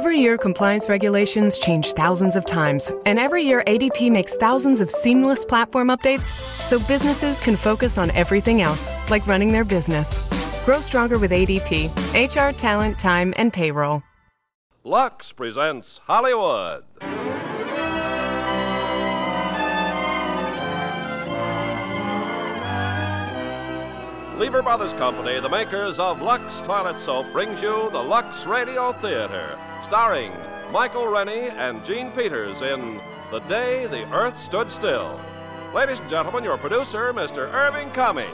Every year, compliance regulations change thousands of times, and every year, ADP makes thousands of seamless platform updates so businesses can focus on everything else, like running their business. Grow stronger with ADP HR, talent, time, and payroll. Lux presents Hollywood. Lever Brothers Company, the makers of Lux Toilet Soap, brings you the Lux Radio Theater, starring Michael Rennie and Jean Peters in The Day the Earth Stood Still. Ladies and gentlemen, your producer, Mr. Irving Cummings.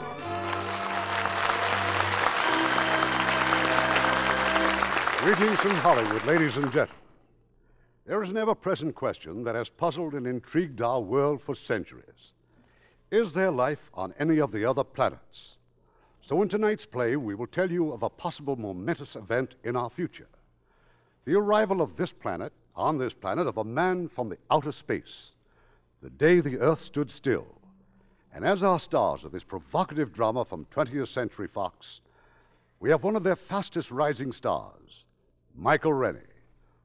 Greetings from Hollywood, ladies and gentlemen. There is an ever present question that has puzzled and intrigued our world for centuries Is there life on any of the other planets? So, in tonight's play, we will tell you of a possible momentous event in our future the arrival of this planet, on this planet, of a man from the outer space, the day the Earth stood still. And as our stars of this provocative drama from 20th Century Fox, we have one of their fastest rising stars, Michael Rennie,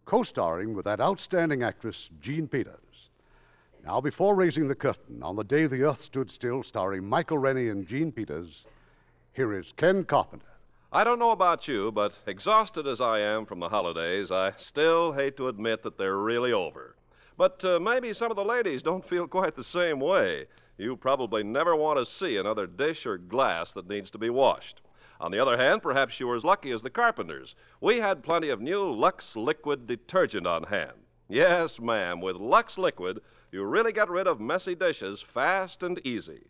co starring with that outstanding actress, Jean Peters. Now, before raising the curtain on the day the Earth stood still, starring Michael Rennie and Jean Peters, here is Ken Carpenter. I don't know about you, but exhausted as I am from the holidays, I still hate to admit that they're really over. But uh, maybe some of the ladies don't feel quite the same way. You probably never want to see another dish or glass that needs to be washed. On the other hand, perhaps you were as lucky as the carpenters. We had plenty of new Lux Liquid detergent on hand. Yes, ma'am, with Lux Liquid, you really get rid of messy dishes fast and easy.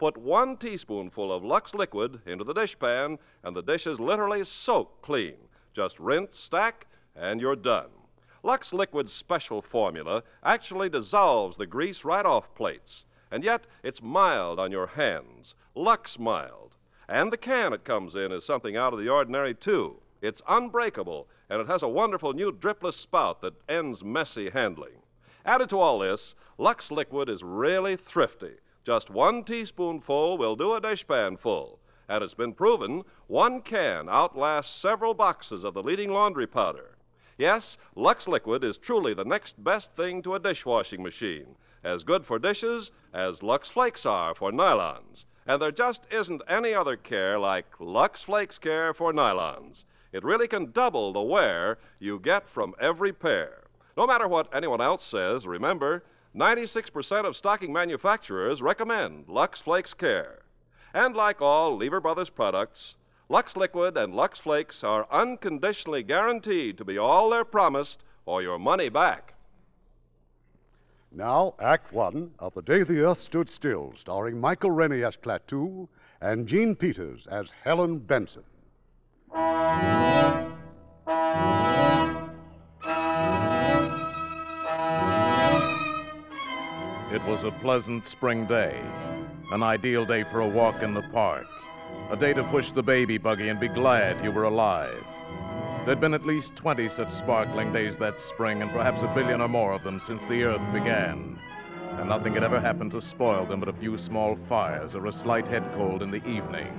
Put one teaspoonful of Lux liquid into the dishpan, and the dish is literally soaked clean. Just rinse, stack, and you're done. Lux Liquid's special formula actually dissolves the grease right off plates, and yet it's mild on your hands. Lux Mild. And the can it comes in is something out of the ordinary, too. It's unbreakable, and it has a wonderful new dripless spout that ends messy handling. Added to all this, Lux Liquid is really thrifty. Just one teaspoonful will do a dishpan full. And it's been proven one can outlasts several boxes of the leading laundry powder. Yes, Lux Liquid is truly the next best thing to a dishwashing machine. As good for dishes as Lux Flakes are for nylons. And there just isn't any other care like Lux Flakes care for nylons. It really can double the wear you get from every pair. No matter what anyone else says, remember, 96% of stocking manufacturers recommend Lux Flakes Care. And like all Lever Brothers products, Lux Liquid and Lux Flakes are unconditionally guaranteed to be all they're promised or your money back. Now, Act One of The Day the Earth Stood Still, starring Michael Rennie as Klaatu and Jean Peters as Helen Benson. It was a pleasant spring day, an ideal day for a walk in the park, a day to push the baby buggy and be glad you were alive. There'd been at least 20 such sparkling days that spring, and perhaps a billion or more of them since the earth began. And nothing had ever happened to spoil them but a few small fires, or a slight head cold in the evening,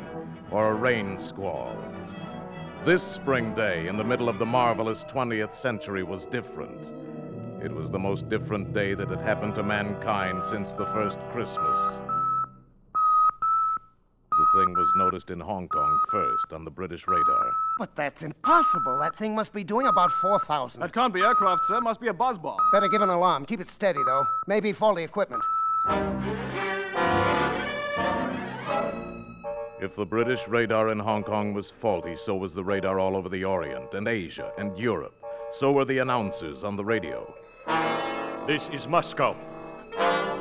or a rain squall. This spring day, in the middle of the marvelous 20th century, was different. It was the most different day that had happened to mankind since the first Christmas. The thing was noticed in Hong Kong first on the British radar. But that's impossible. That thing must be doing about 4,000. That can't be aircraft, sir. Must be a buzz bomb. Better give an alarm. Keep it steady, though. Maybe faulty equipment. If the British radar in Hong Kong was faulty, so was the radar all over the Orient and Asia and Europe. So were the announcers on the radio. This is Moscow.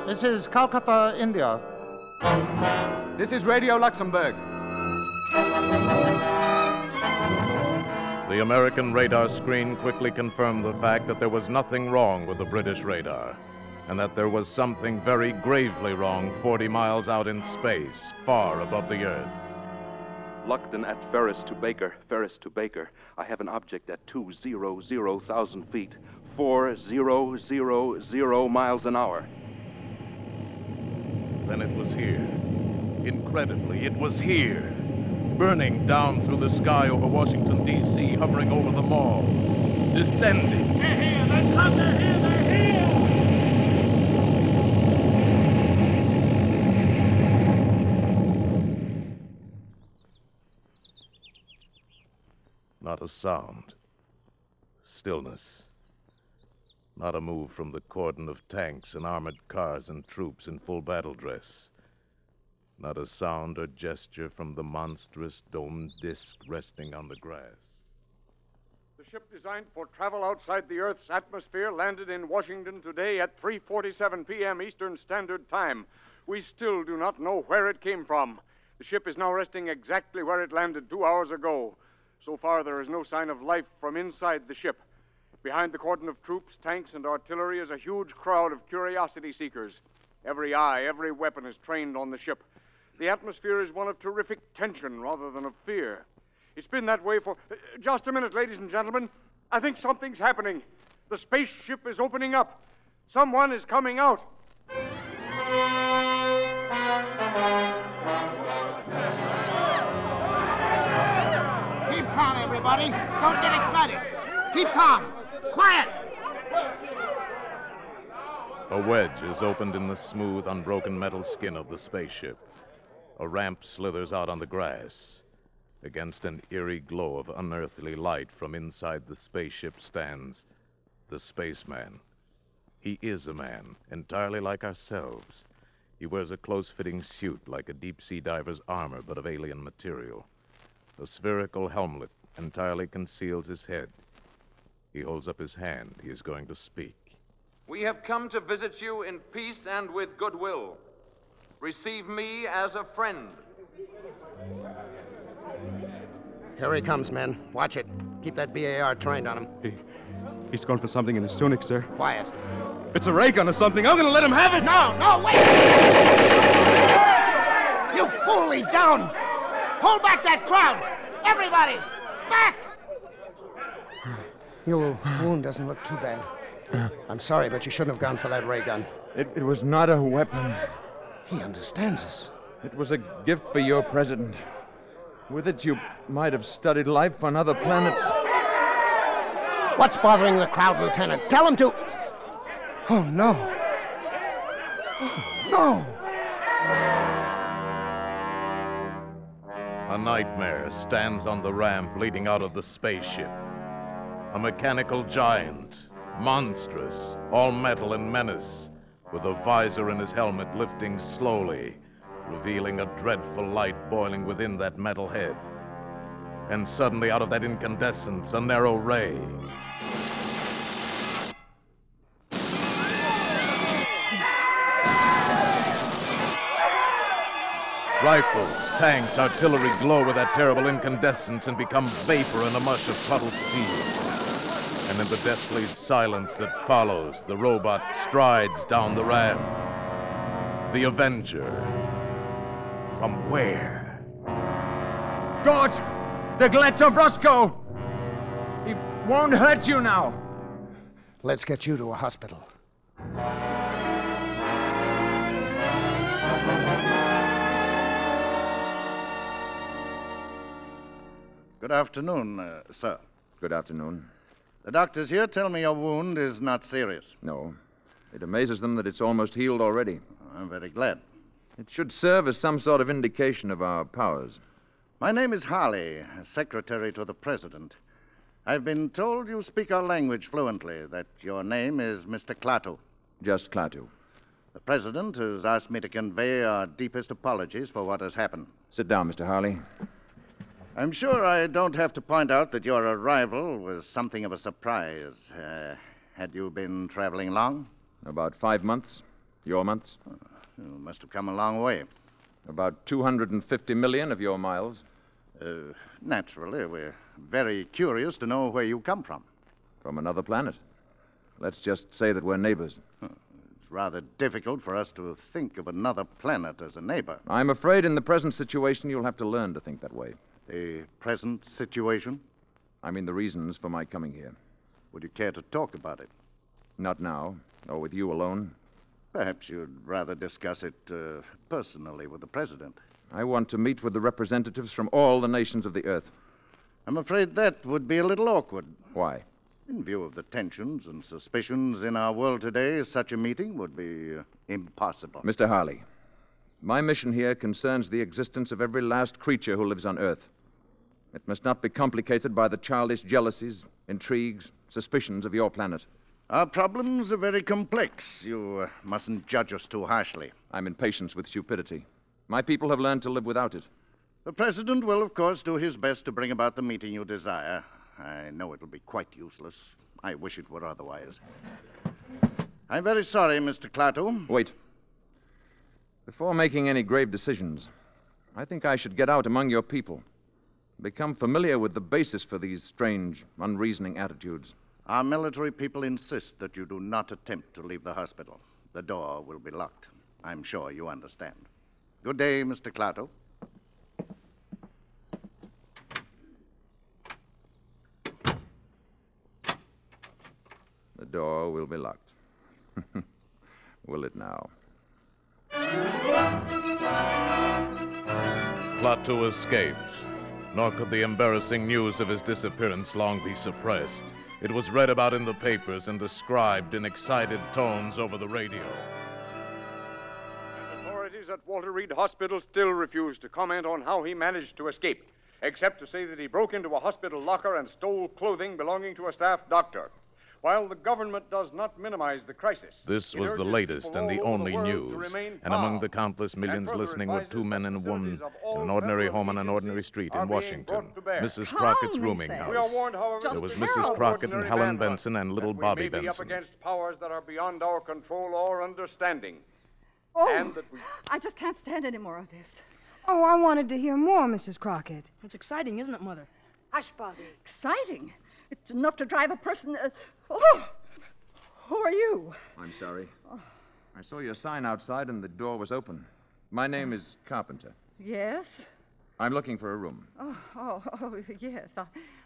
This is Calcutta, India. This is Radio Luxembourg. The American radar screen quickly confirmed the fact that there was nothing wrong with the British radar, and that there was something very gravely wrong 40 miles out in space, far above the Earth. Luckton at Ferris to Baker, Ferris to Baker. I have an object at 200,000 feet, 4000 miles an hour. Then it was here. Incredibly, it was here. Burning down through the sky over Washington, D.C., hovering over the mall. descending. They're here! They're come! They're here! They're here! Not a sound. Stillness. Not a move from the cordon of tanks and armored cars and troops in full battle dress. Not a sound or gesture from the monstrous domed disk resting on the grass. The ship designed for travel outside the Earth's atmosphere landed in Washington today at 3:47 p.m. Eastern Standard Time. We still do not know where it came from. The ship is now resting exactly where it landed 2 hours ago. So far there is no sign of life from inside the ship. Behind the cordon of troops, tanks, and artillery is a huge crowd of curiosity seekers. Every eye, every weapon is trained on the ship. The atmosphere is one of terrific tension rather than of fear. It's been that way for. uh, just a minute, ladies and gentlemen. I think something's happening. The spaceship is opening up. Someone is coming out. Keep calm, everybody. Don't get excited. Keep calm. Quiet. A wedge is opened in the smooth, unbroken metal skin of the spaceship. A ramp slithers out on the grass. Against an eerie glow of unearthly light from inside the spaceship stands the spaceman. He is a man, entirely like ourselves. He wears a close fitting suit like a deep sea diver's armor, but of alien material. A spherical helmet entirely conceals his head. He holds up his hand. He is going to speak. We have come to visit you in peace and with goodwill. Receive me as a friend. Here he comes, men. Watch it. Keep that BAR trained on him. He, he's gone for something in his tunic, sir. Quiet. It's a ray gun or something. I'm gonna let him have it. No, no, wait! You fool, he's down! Hold back that crowd! Everybody! Back! Your wound doesn't look too bad. I'm sorry, but you shouldn't have gone for that ray gun. It, it was not a weapon. He understands us. It was a gift for your president. With it, you might have studied life on other planets. What's bothering the crowd, Lieutenant? Tell him to. Oh, no. Oh, no! A nightmare stands on the ramp leading out of the spaceship. A mechanical giant, monstrous, all metal and menace, with a visor in his helmet lifting slowly, revealing a dreadful light boiling within that metal head. And suddenly, out of that incandescence, a narrow ray. Rifles, tanks, artillery glow with that terrible incandescence and become vapor in a mush of puddled steel. And in the deathly silence that follows, the robot strides down the ramp. The Avenger. From where? God! The Gletto Roscoe! He won't hurt you now. Let's get you to a hospital. Good afternoon, uh, sir. Good afternoon. The doctors here tell me your wound is not serious. No. It amazes them that it's almost healed already. I'm very glad. It should serve as some sort of indication of our powers. My name is Harley, secretary to the president. I've been told you speak our language fluently, that your name is Mr. Klaatu. Just Klaatu. The president has asked me to convey our deepest apologies for what has happened. Sit down, Mr. Harley. I'm sure I don't have to point out that your arrival was something of a surprise. Uh, had you been traveling long? About five months. Your months? You must have come a long way. About 250 million of your miles. Uh, naturally, we're very curious to know where you come from. From another planet. Let's just say that we're neighbors. It's rather difficult for us to think of another planet as a neighbor. I'm afraid in the present situation you'll have to learn to think that way. The present situation? I mean the reasons for my coming here. Would you care to talk about it? Not now, or with you alone. Perhaps you'd rather discuss it uh, personally with the president. I want to meet with the representatives from all the nations of the earth. I'm afraid that would be a little awkward. Why? In view of the tensions and suspicions in our world today, such a meeting would be uh, impossible. Mr. Harley, my mission here concerns the existence of every last creature who lives on Earth. It must not be complicated by the childish jealousies, intrigues, suspicions of your planet. Our problems are very complex. You uh, mustn't judge us too harshly. I'm impatient with stupidity. My people have learned to live without it. The President will, of course, do his best to bring about the meeting you desire. I know it'll be quite useless. I wish it were otherwise. I'm very sorry, Mr. Klaatu. Wait. Before making any grave decisions, I think I should get out among your people, become familiar with the basis for these strange, unreasoning attitudes. Our military people insist that you do not attempt to leave the hospital. The door will be locked. I'm sure you understand. Good day, Mr. Klaatu. The door will be locked. will it now? Klaatu escaped, nor could the embarrassing news of his disappearance long be suppressed. It was read about in the papers and described in excited tones over the radio. Authorities at Walter Reed Hospital still refuse to comment on how he managed to escape, except to say that he broke into a hospital locker and stole clothing belonging to a staff doctor. While the government does not minimize the crisis, This was the latest and the only world to news. And among the countless millions listening were two men and a woman in an ordinary home on an ordinary street in Washington. brought to bear. Mrs. Calm, Crockett's he rooming house. We are warned, however, There was the Mrs. Crockett and Helen Benson and little that we Bobby may be up Benson. against powers that are beyond our control or understanding. Oh, And that we I just can't stand any more of this. Oh, I wanted to hear more, Mrs. Crockett. It's exciting, isn't it, Mother? Hush, Bobby. Exciting. It's enough to drive a person. Uh, oh, who are you? I'm sorry. I saw your sign outside and the door was open. My name is Carpenter. Yes. I'm looking for a room. Oh, oh, oh yes. I,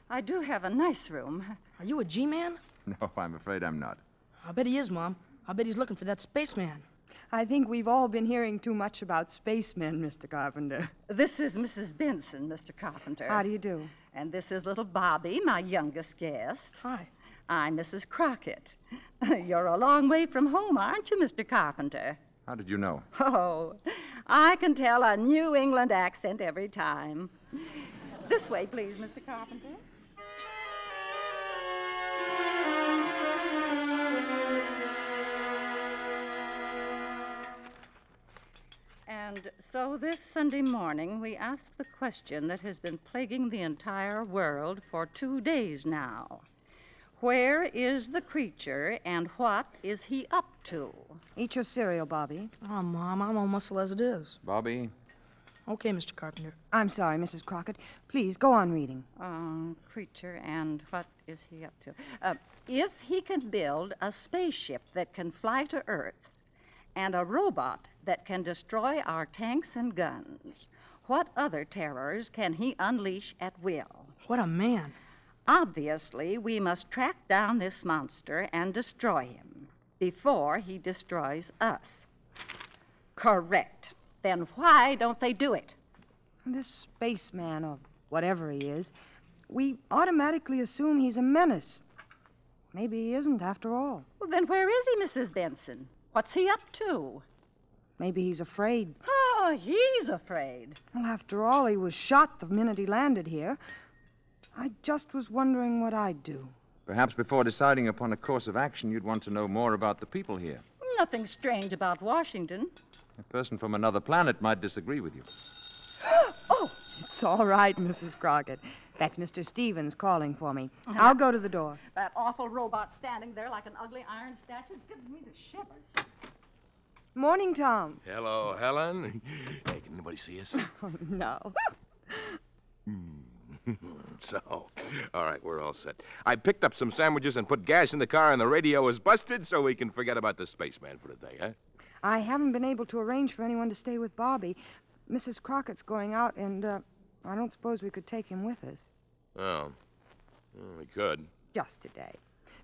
I do have a nice room. Are you a G-man? No, I'm afraid I'm not. I bet he is, Mom. I bet he's looking for that spaceman. I think we've all been hearing too much about spacemen, Mr. Carpenter. This is Mrs. Benson, Mr. Carpenter. How do you do? And this is little Bobby, my youngest guest. Hi. I'm Mrs. Crockett. You're a long way from home, aren't you, Mr. Carpenter? How did you know? Oh, I can tell a New England accent every time. This way, please, Mr. Carpenter. And so this Sunday morning, we asked the question that has been plaguing the entire world for two days now Where is the creature and what is he up to? Eat your cereal, Bobby. Oh, Mom, I'm on muscle as it is. Bobby? Okay, Mr. Carpenter. I'm sorry, Mrs. Crockett. Please go on reading. Um, creature and what is he up to? Uh, if he can build a spaceship that can fly to Earth and a robot that can destroy our tanks and guns, what other terrors can he unleash at will? What a man. Obviously, we must track down this monster and destroy him before he destroys us. Correct. Then why don't they do it? This spaceman, or whatever he is, we automatically assume he's a menace. Maybe he isn't after all. Well, then where is he, Mrs. Benson? What's he up to? Maybe he's afraid. Oh, he's afraid. Well, after all, he was shot the minute he landed here. I just was wondering what I'd do. Perhaps before deciding upon a course of action, you'd want to know more about the people here. Nothing strange about Washington. A person from another planet might disagree with you. oh, it's all right, Mrs. Crockett. That's Mr. Stevens calling for me. Uh-huh. I'll go to the door. That awful robot standing there like an ugly iron statue gives me the shivers. Morning, Tom. Hello, Helen. Hey, can anybody see us? Oh, no. so, all right, we're all set. I picked up some sandwiches and put gas in the car, and the radio is busted, so we can forget about the spaceman for today, day, huh? I haven't been able to arrange for anyone to stay with Bobby. Mrs. Crockett's going out, and uh, I don't suppose we could take him with us. Oh, well, we could. Just today.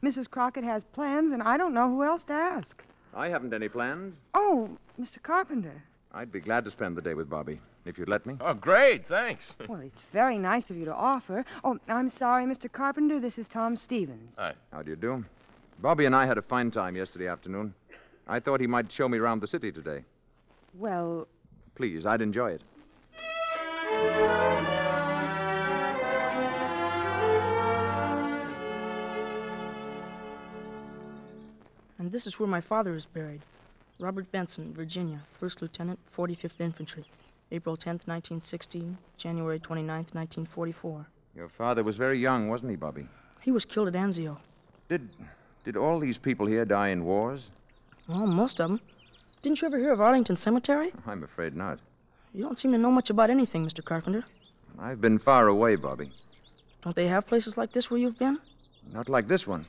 Mrs. Crockett has plans, and I don't know who else to ask. I haven't any plans. Oh, Mr. Carpenter. I'd be glad to spend the day with Bobby. if you'd let me. Oh, great, thanks. Well, it's very nice of you to offer. Oh, I'm sorry, Mr. Carpenter. This is Tom Stevens. Hi. How do you do? Bobby and I had a fine time yesterday afternoon. I thought he might show me around the city today. Well, Please, I'd enjoy it. And this is where my father is buried. Robert Benson, Virginia, 1st Lieutenant, 45th Infantry. April 10th, 1916, January 29th, 1944. Your father was very young, wasn't he, Bobby? He was killed at Anzio. Did did all these people here die in wars? Well, most of them. Didn't you ever hear of Arlington Cemetery? I'm afraid not. You don't seem to know much about anything, Mr. Carpenter. I've been far away, Bobby. Don't they have places like this where you've been? Not like this one.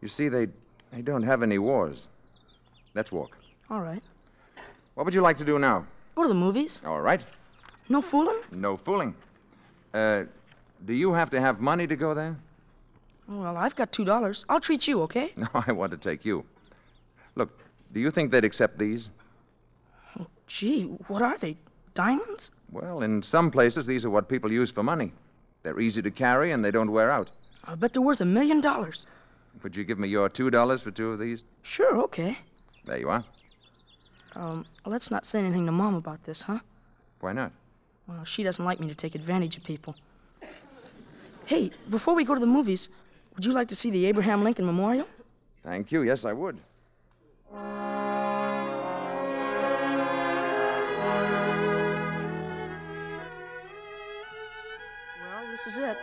You see, they they don't have any wars. Let's walk. All right. What would you like to do now? Go to the movies. All right. No fooling? No fooling. Uh, do you have to have money to go there? Well, I've got two dollars. I'll treat you, okay? No, I want to take you. Look, do you think they'd accept these? Oh, Gee, what are they? Diamonds? Well, in some places, these are what people use for money. They're easy to carry and they don't wear out. I bet they're worth a million dollars. Would you give me your two dollars for two of these? Sure, okay. There you are. Um, let's not say anything to Mom about this, huh? Why not? Well, she doesn't like me to take advantage of people. Hey, before we go to the movies, would you like to see the Abraham Lincoln Memorial? Thank you. Yes, I would. Well, this is it.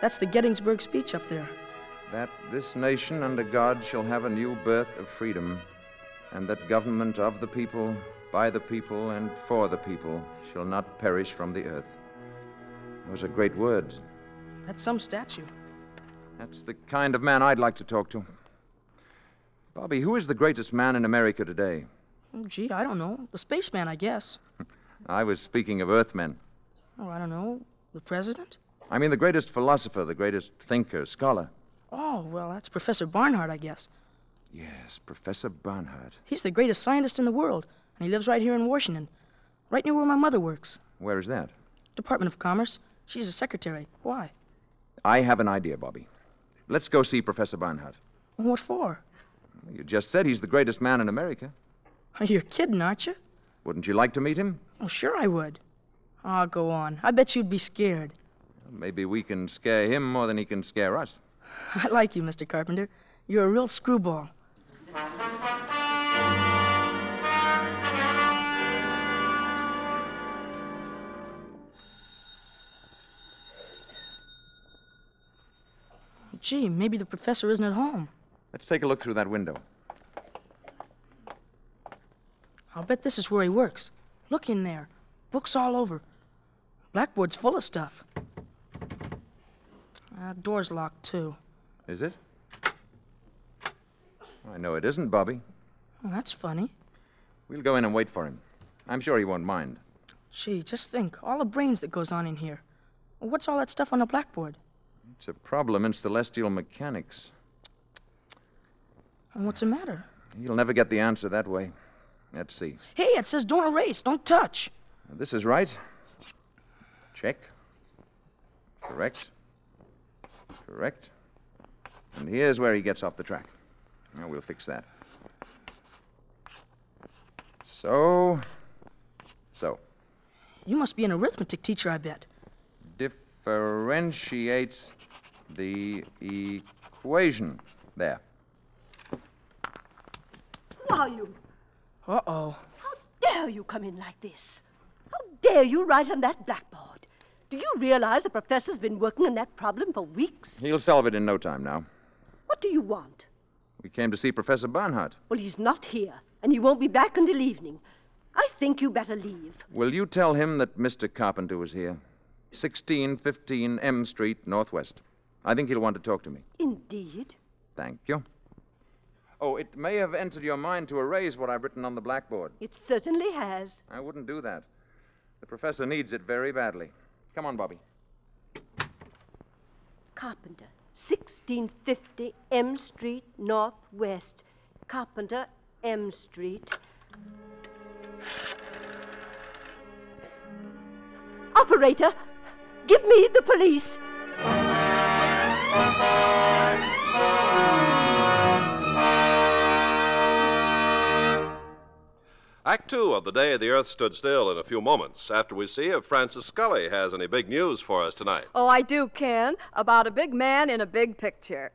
That's the Gettysburg speech up there. That this nation under God shall have a new birth of freedom, and that government of the people, by the people, and for the people shall not perish from the earth. Those are great words. That's some statue. That's the kind of man I'd like to talk to. Bobby, who is the greatest man in America today? Oh, gee, I don't know. The spaceman, I guess. I was speaking of Earthmen. Oh, I don't know. The president? I mean, the greatest philosopher, the greatest thinker, scholar. Oh, well, that's Professor Barnhart, I guess. Yes, Professor Barnhart. He's the greatest scientist in the world, and he lives right here in Washington, right near where my mother works. Where is that? Department of Commerce. She's a secretary. Why? I have an idea, Bobby. Let's go see Professor Barnhart. What for? You just said he's the greatest man in America. You're kidding, aren't you? Wouldn't you like to meet him? Oh, sure I would. Oh, go on. I bet you'd be scared. Maybe we can scare him more than he can scare us. I like you, Mr. Carpenter. You're a real screwball. Gee, maybe the professor isn't at home. Let's take a look through that window. I'll bet this is where he works. Look in there. Books all over. Blackboard's full of stuff. Uh, door's locked, too. Is it? I know it isn't, Bobby. Well, that's funny. We'll go in and wait for him. I'm sure he won't mind. Gee, just think. All the brains that goes on in here. What's all that stuff on the blackboard? It's a problem in celestial mechanics. And what's the matter? He'll never get the answer that way. Let's see. Hey, it says don't erase, don't touch. This is right. Check. Correct. Correct. And here's where he gets off the track. Now we'll fix that. So. So. You must be an arithmetic teacher, I bet. Differentiate the equation. There. Who are you? Uh oh. How dare you come in like this? How dare you write on that blackboard? Do you realize the professor's been working on that problem for weeks? He'll solve it in no time now. What do you want? We came to see Professor Barnhart. Well, he's not here, and he won't be back until evening. I think you better leave. Will you tell him that Mr. Carpenter was here? 1615 M Street, Northwest. I think he'll want to talk to me. Indeed. Thank you. Oh, it may have entered your mind to erase what I've written on the blackboard. It certainly has. I wouldn't do that. The professor needs it very badly. Come on, Bobby. Carpenter, 1650 M Street, Northwest. Carpenter, M Street. Operator, give me the police. Act two of The Day the Earth Stood Still in a few moments after we see if Frances Scully has any big news for us tonight. Oh, I do, Ken, about a big man in a big picture.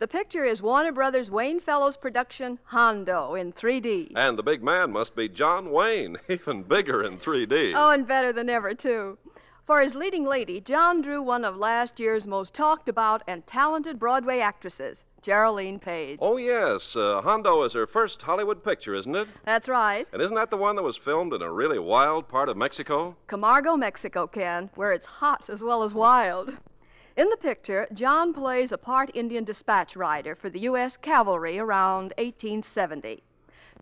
The picture is Warner Brothers Wayne Fellows production Hondo in 3D. And the big man must be John Wayne, even bigger in 3D. Oh, and better than ever, too. For his leading lady, John drew one of last year's most talked about and talented Broadway actresses, Geraldine Page. Oh, yes. Uh, Hondo is her first Hollywood picture, isn't it? That's right. And isn't that the one that was filmed in a really wild part of Mexico? Camargo, Mexico, Ken, where it's hot as well as wild. In the picture, John plays a part Indian dispatch rider for the U.S. Cavalry around 1870.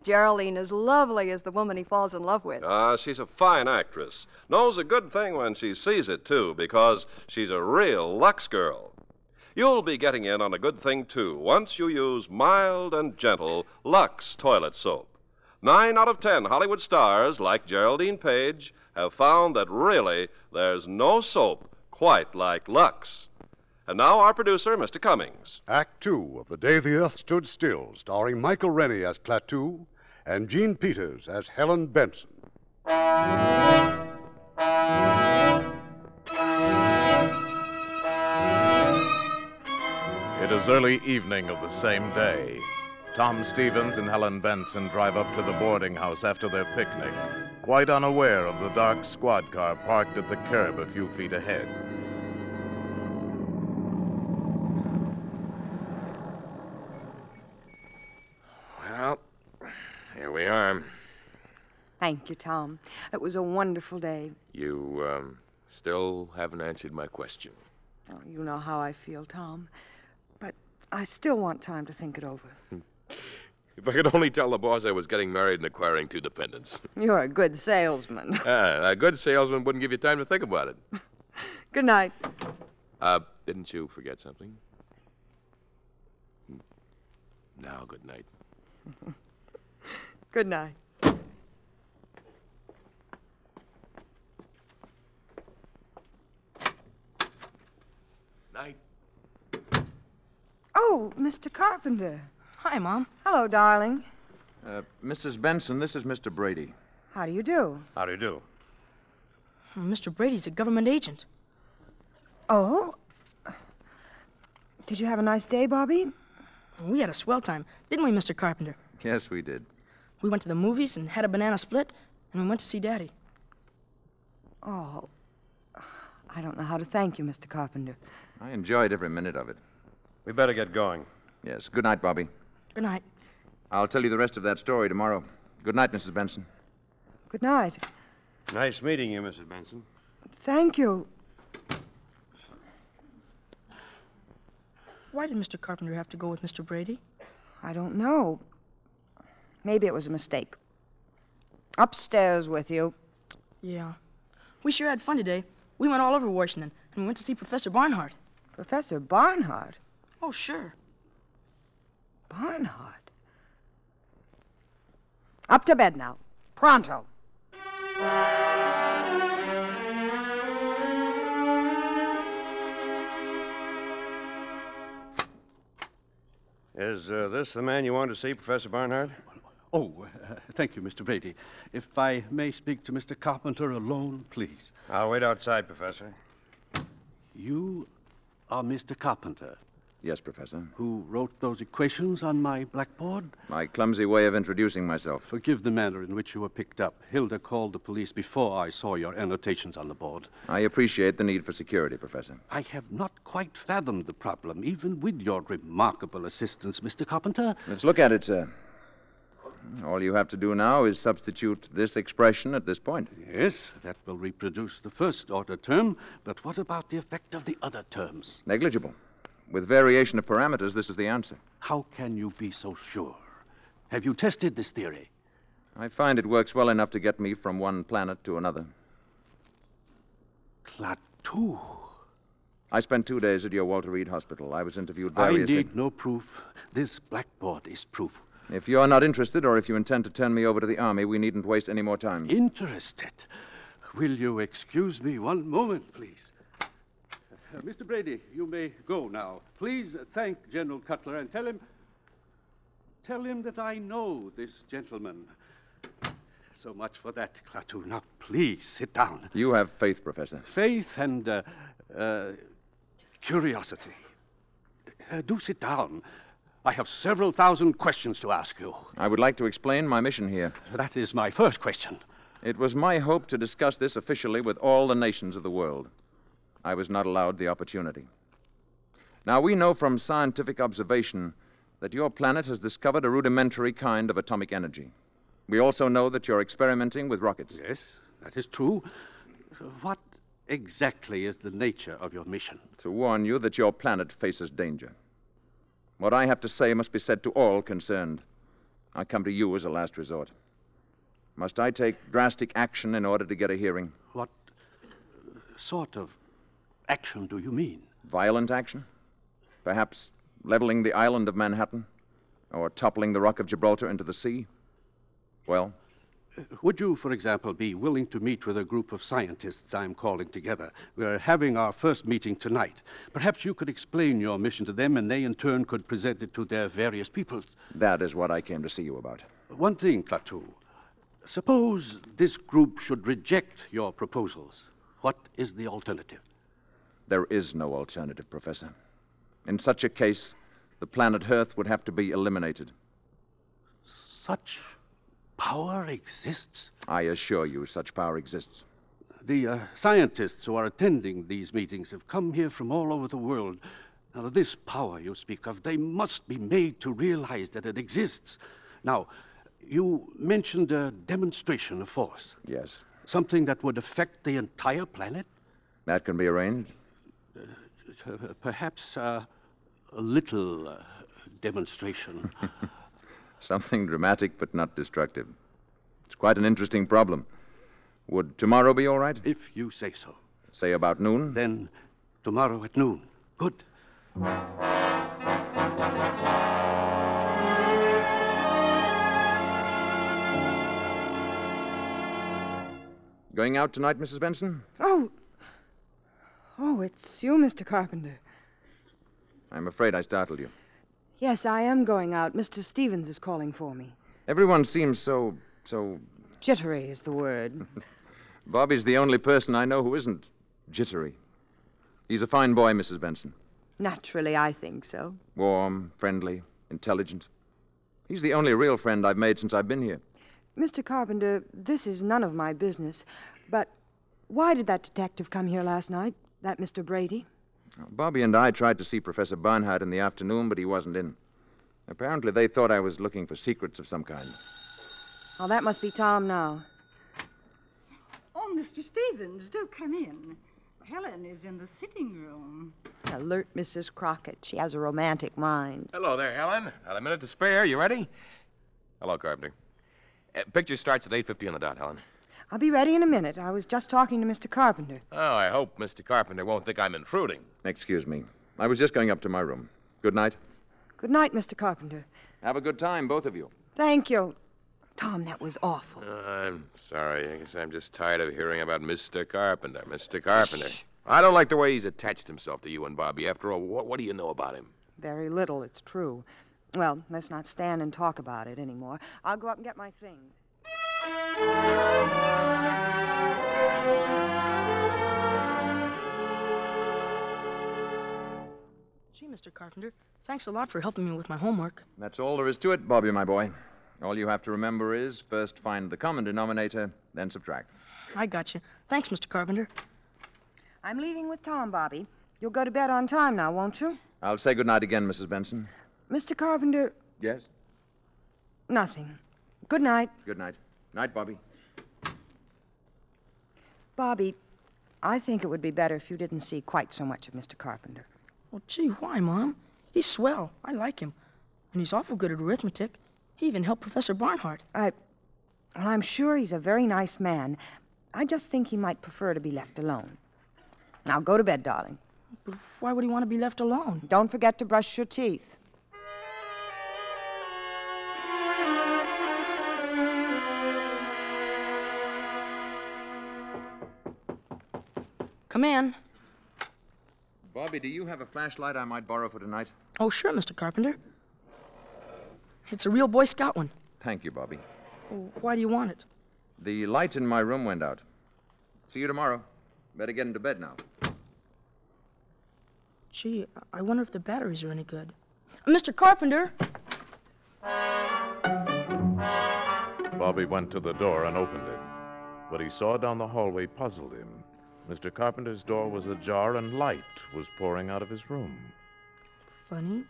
Geraldine as lovely as the woman he falls in love with. Ah, she's a fine actress. Knows a good thing when she sees it, too, because she's a real Lux girl. You'll be getting in on a good thing, too, once you use mild and gentle Lux toilet soap. Nine out of ten Hollywood stars, like Geraldine Page, have found that really there's no soap quite like Lux. And now our producer, Mr. Cummings. Act two of The Day the Earth Stood Still, starring Michael Rennie as Klaatu and Jean Peters as Helen Benson. It is early evening of the same day. Tom Stevens and Helen Benson drive up to the boarding house after their picnic, quite unaware of the dark squad car parked at the curb a few feet ahead. Well, here we are. Thank you, Tom. It was a wonderful day. You um, still haven't answered my question. Oh, you know how I feel, Tom. But I still want time to think it over. If I could only tell the boss I was getting married and acquiring two dependents. You're a good salesman. Ah, a good salesman wouldn't give you time to think about it. Good night. Uh, didn't you forget something? Hmm. Now, good night. Good night. Night. Oh, Mr. Carpenter. Hi, Mom. Hello, darling. Uh, Mrs. Benson, this is Mr. Brady. How do you do? How do you do? Mr. Brady's a government agent. Oh? Did you have a nice day, Bobby? We had a swell time, didn't we, Mr. Carpenter? Yes, we did. We went to the movies and had a banana split, and we went to see Daddy. Oh, I don't know how to thank you, Mr. Carpenter. I enjoyed every minute of it. We better get going. Yes. Good night, Bobby. Good night. I'll tell you the rest of that story tomorrow. Good night, Mrs. Benson. Good night. Nice meeting you, Mrs. Benson. Thank you. Why did Mr. Carpenter have to go with Mr. Brady? I don't know. Maybe it was a mistake. Upstairs with you. Yeah. We sure had fun today. We went all over Washington, and we went to see Professor Barnhart. Professor Barnhart? Oh, sure. Barnhart? Up to bed now. Pronto. Is uh, this the man you wanted to see, Professor Barnhart? Oh, uh, thank you, Mr. Brady. If I may speak to Mr. Carpenter alone, please. I'll wait outside, Professor. You are Mr. Carpenter, Yes, Professor. who wrote those equations on my blackboard? My clumsy way of introducing myself. Forgive the manner in which you were picked up. Hilda called the police before I saw your annotations on the board. I appreciate the need for security, Professor. I have not quite fathomed the problem, even with your remarkable assistance, Mr. Carpenter. Let's look at it, sir. All you have to do now is substitute this expression at this point. Yes, that will reproduce the first order term, but what about the effect of the other terms? Negligible. With variation of parameters, this is the answer. How can you be so sure? Have you tested this theory? I find it works well enough to get me from one planet to another. Klaatu. I spent two days at your Walter Reed Hospital. I was interviewed I variously. need no proof. This blackboard is proof. If you're not interested, or if you intend to turn me over to the Army, we needn't waste any more time. Interested? will you excuse me one moment, please? Uh, Mr. Brady, you may go now. Please thank General Cutler and tell him. Tell him that I know this gentleman. So much for that, Klaatu. Now, please sit down. You have faith, Professor. Faith and uh, uh, curiosity. Uh, do sit down. I have several thousand questions to ask you. I would like to explain my mission here. That is my first question. It was my hope to discuss this officially with all the nations of the world. I was not allowed the opportunity. Now, we know from scientific observation that your planet has discovered a rudimentary kind of atomic energy. We also know that you're experimenting with rockets. Yes, that is true. What exactly is the nature of your mission? To warn you that your planet faces danger. What I have to say must be said to all concerned. I come to you as a last resort. Must I take drastic action in order to get a hearing? What sort of action do you mean? Violent action? Perhaps leveling the island of Manhattan? Or toppling the Rock of Gibraltar into the sea? Well? Would you, for example, be willing to meet with a group of scientists I'm calling together? We're having our first meeting tonight. Perhaps you could explain your mission to them, and they in turn could present it to their various peoples. That is what I came to see you about. One thing, Klaatu. Suppose this group should reject your proposals. What is the alternative? There is no alternative, Professor. In such a case, the planet Earth would have to be eliminated. Such power exists? I assure you, such power exists. The uh, scientists who are attending these meetings have come here from all over the world. Now, this power you speak of, they must be made to realize that it exists. Now, you mentioned a demonstration of force. Yes. Something that would affect the entire planet? That can be arranged. Uh, perhaps uh, a little uh, demonstration. Something dramatic but not destructive. It's quite an interesting problem. Would tomorrow be all right? If you say so. Say about noon? Then tomorrow at noon. Good. Going out tonight, Mrs. Benson? Oh. Oh, it's you, Mr. Carpenter. I'm afraid I startled you. Yes, I am going out. Mr. Stevens is calling for me. Everyone seems so. so. Jittery is the word. Bobby's the only person I know who isn't jittery. He's a fine boy, Mrs. Benson. Naturally, I think so. Warm, friendly, intelligent. He's the only real friend I've made since I've been here. Mr. Carpenter, this is none of my business, but why did that detective come here last night? That Mr. Brady? Bobby and I tried to see Professor Barnhart in the afternoon, but he wasn't in. Apparently, they thought I was looking for secrets of some kind. Oh, that must be Tom now. Oh, Mr. Stevens, do come in. Helen is in the sitting room. Alert Mrs. Crockett. She has a romantic mind. Hello there, Helen. Got a minute to spare. You ready? Hello, Carpenter. Uh, picture starts at 8.50 on the dot, Helen. I'll be ready in a minute. I was just talking to Mr. Carpenter. Oh, I hope Mr. Carpenter won't think I'm intruding. Excuse me. I was just going up to my room. Good night. Good night, Mr. Carpenter. Have a good time, both of you. Thank you. Tom, that was awful. Uh, I'm sorry. I guess I'm just tired of hearing about Mr. Carpenter. Mr. Carpenter. Shh. I don't like the way he's attached himself to you and Bobby. After all, what, what do you know about him? Very little, it's true. Well, let's not stand and talk about it anymore. I'll go up and get my things. Gee, Mr. Carpenter, thanks a lot for helping me with my homework. That's all there is to it, Bobby, my boy. All you have to remember is first find the common denominator, then subtract. I got you. Thanks, Mr. Carpenter. I'm leaving with Tom, Bobby. You'll go to bed on time now, won't you? I'll say good night again, Mrs. Benson. Mr. Carpenter. Yes? Nothing. Good night. Good night. Night, Bobby. Bobby, I think it would be better if you didn't see quite so much of Mr. Carpenter. Well, gee, why, Mom? He's swell. I like him. And he's awful good at arithmetic. He even helped Professor Barnhart. I. Well, I'm sure he's a very nice man. I just think he might prefer to be left alone. Now go to bed, darling. But why would he want to be left alone? Don't forget to brush your teeth. Come in. Bobby, do you have a flashlight I might borrow for tonight? Oh, sure, Mr. Carpenter. It's a real Boy Scout one. Thank you, Bobby. Why do you want it? The light in my room went out. See you tomorrow. Better get into bed now. Gee, I wonder if the batteries are any good. Uh, Mr. Carpenter! Bobby went to the door and opened it. What he saw down the hallway puzzled him. Mr. Carpenter's door was ajar and light was pouring out of his room. Funny.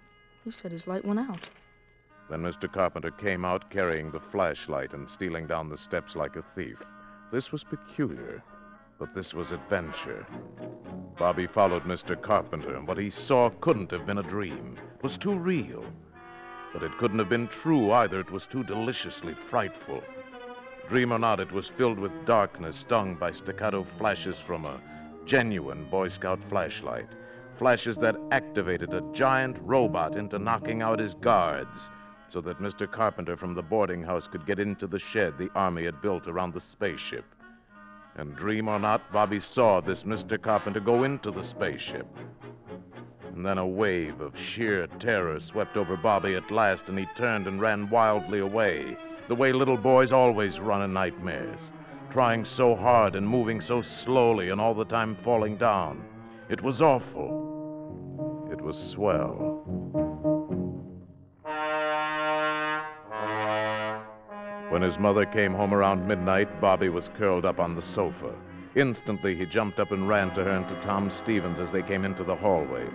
He said his light went out. Then Mr. Carpenter came out carrying the flashlight and stealing down the steps like a thief. This was peculiar, but this was adventure. Bobby followed Mr. Carpenter, and what he saw couldn't have been a dream. It was too real. But it couldn't have been true either. It was too deliciously frightful. Dream or not, it was filled with darkness, stung by staccato flashes from a genuine Boy Scout flashlight. Flashes that activated a giant robot into knocking out his guards so that Mr. Carpenter from the boarding house could get into the shed the Army had built around the spaceship. And dream or not, Bobby saw this Mr. Carpenter go into the spaceship. And then a wave of sheer terror swept over Bobby at last, and he turned and ran wildly away, the way little boys always run in nightmares, trying so hard and moving so slowly and all the time falling down. It was awful. It was swell. When his mother came home around midnight, Bobby was curled up on the sofa. Instantly, he jumped up and ran to her and to Tom Stevens as they came into the hallway.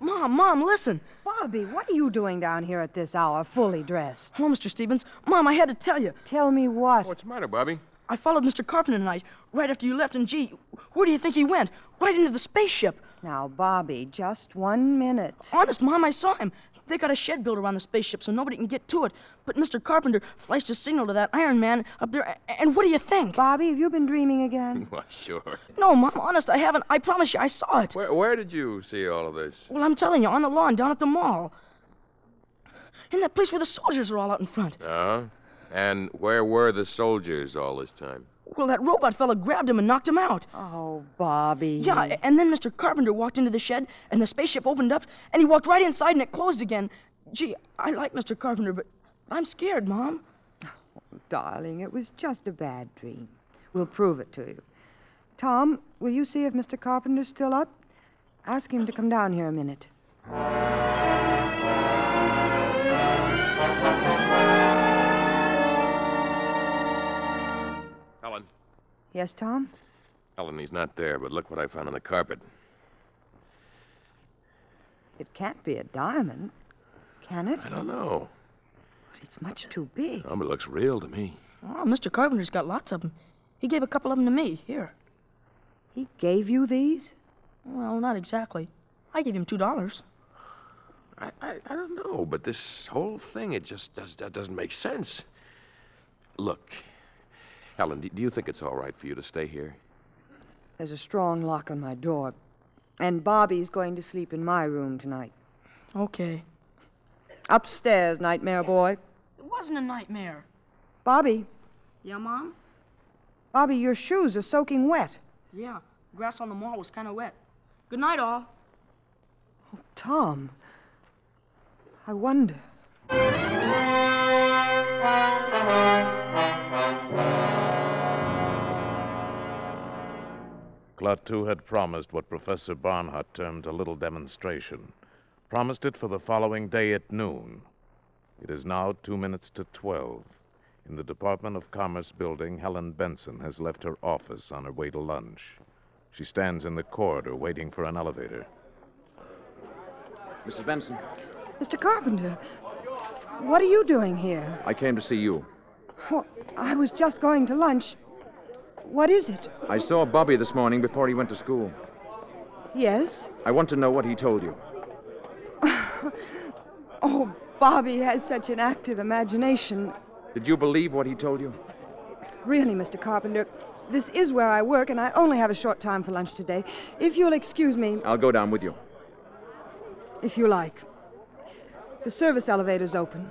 Mom, Mom, listen. Bobby, what are you doing down here at this hour, fully dressed? Hello, Mr. Stevens. Mom, I had to tell you. Tell me what? What's the matter, Bobby? I followed Mr. Carpenter tonight, right after you left, and gee, where do you think he went? Right into the spaceship. Now, Bobby, just one minute. Honest, Mom, I saw him. They got a shed built around the spaceship so nobody can get to it. But Mr. Carpenter flashed a signal to that Iron Man up there, and what do you think? Bobby, have you been dreaming again? Why, sure. No, Mom, honest, I haven't. I promise you, I saw it. Where, where did you see all of this? Well, I'm telling you, on the lawn down at the mall. In that place where the soldiers are all out in front. Uh, and where were the soldiers all this time? Well, that robot fella grabbed him and knocked him out. Oh, Bobby. Yeah, and then Mr. Carpenter walked into the shed, and the spaceship opened up, and he walked right inside, and it closed again. Gee, I like Mr. Carpenter, but I'm scared, Mom. Oh, Darling, it was just a bad dream. We'll prove it to you. Tom, will you see if Mr. Carpenter's still up? Ask him to come down here a minute. Yes, Tom? Helen, he's not there, but look what I found on the carpet. It can't be a diamond, can it? I don't know. But it's much too big. Oh, but it looks real to me. Oh, Mr. Carpenter's got lots of them. He gave a couple of them to me. Here. He gave you these? Well, not exactly. I gave him two dollars. I, I, I don't know, but this whole thing, it just does, that doesn't make sense. Look, Helen, do, do you think it's all right for you to stay here? There's a strong lock on my door. And Bobby's going to sleep in my room tonight. Okay. Upstairs, nightmare boy. It wasn't a nightmare. Bobby, Yeah, Mom? Bobby, your shoes are soaking wet. Yeah. Grass on the mall was kind of wet. Good night, all. Oh, Tom, I wonder. Klaatu had promised what Professor Barnhart termed a little demonstration. Promised it for the following day at noon. It is now two minutes to twelve. In the Department of Commerce building, Helen Benson has left her office on her way to lunch. She stands in the corridor waiting for an elevator. Mrs. Benson, Mr. Carpenter, what are you doing here? I came to see you. Well, I was just going to lunch. What is it? I saw Bobby this morning before he went to school. Yes? I want to know what he told you. Oh, Bobby has such an active imagination. Did you believe what he told you? Really, Mr. Carpenter, this is where I work, and I only have a short time for lunch today. If you'll excuse me, I'll go down with you. if you like. The service elevator's open.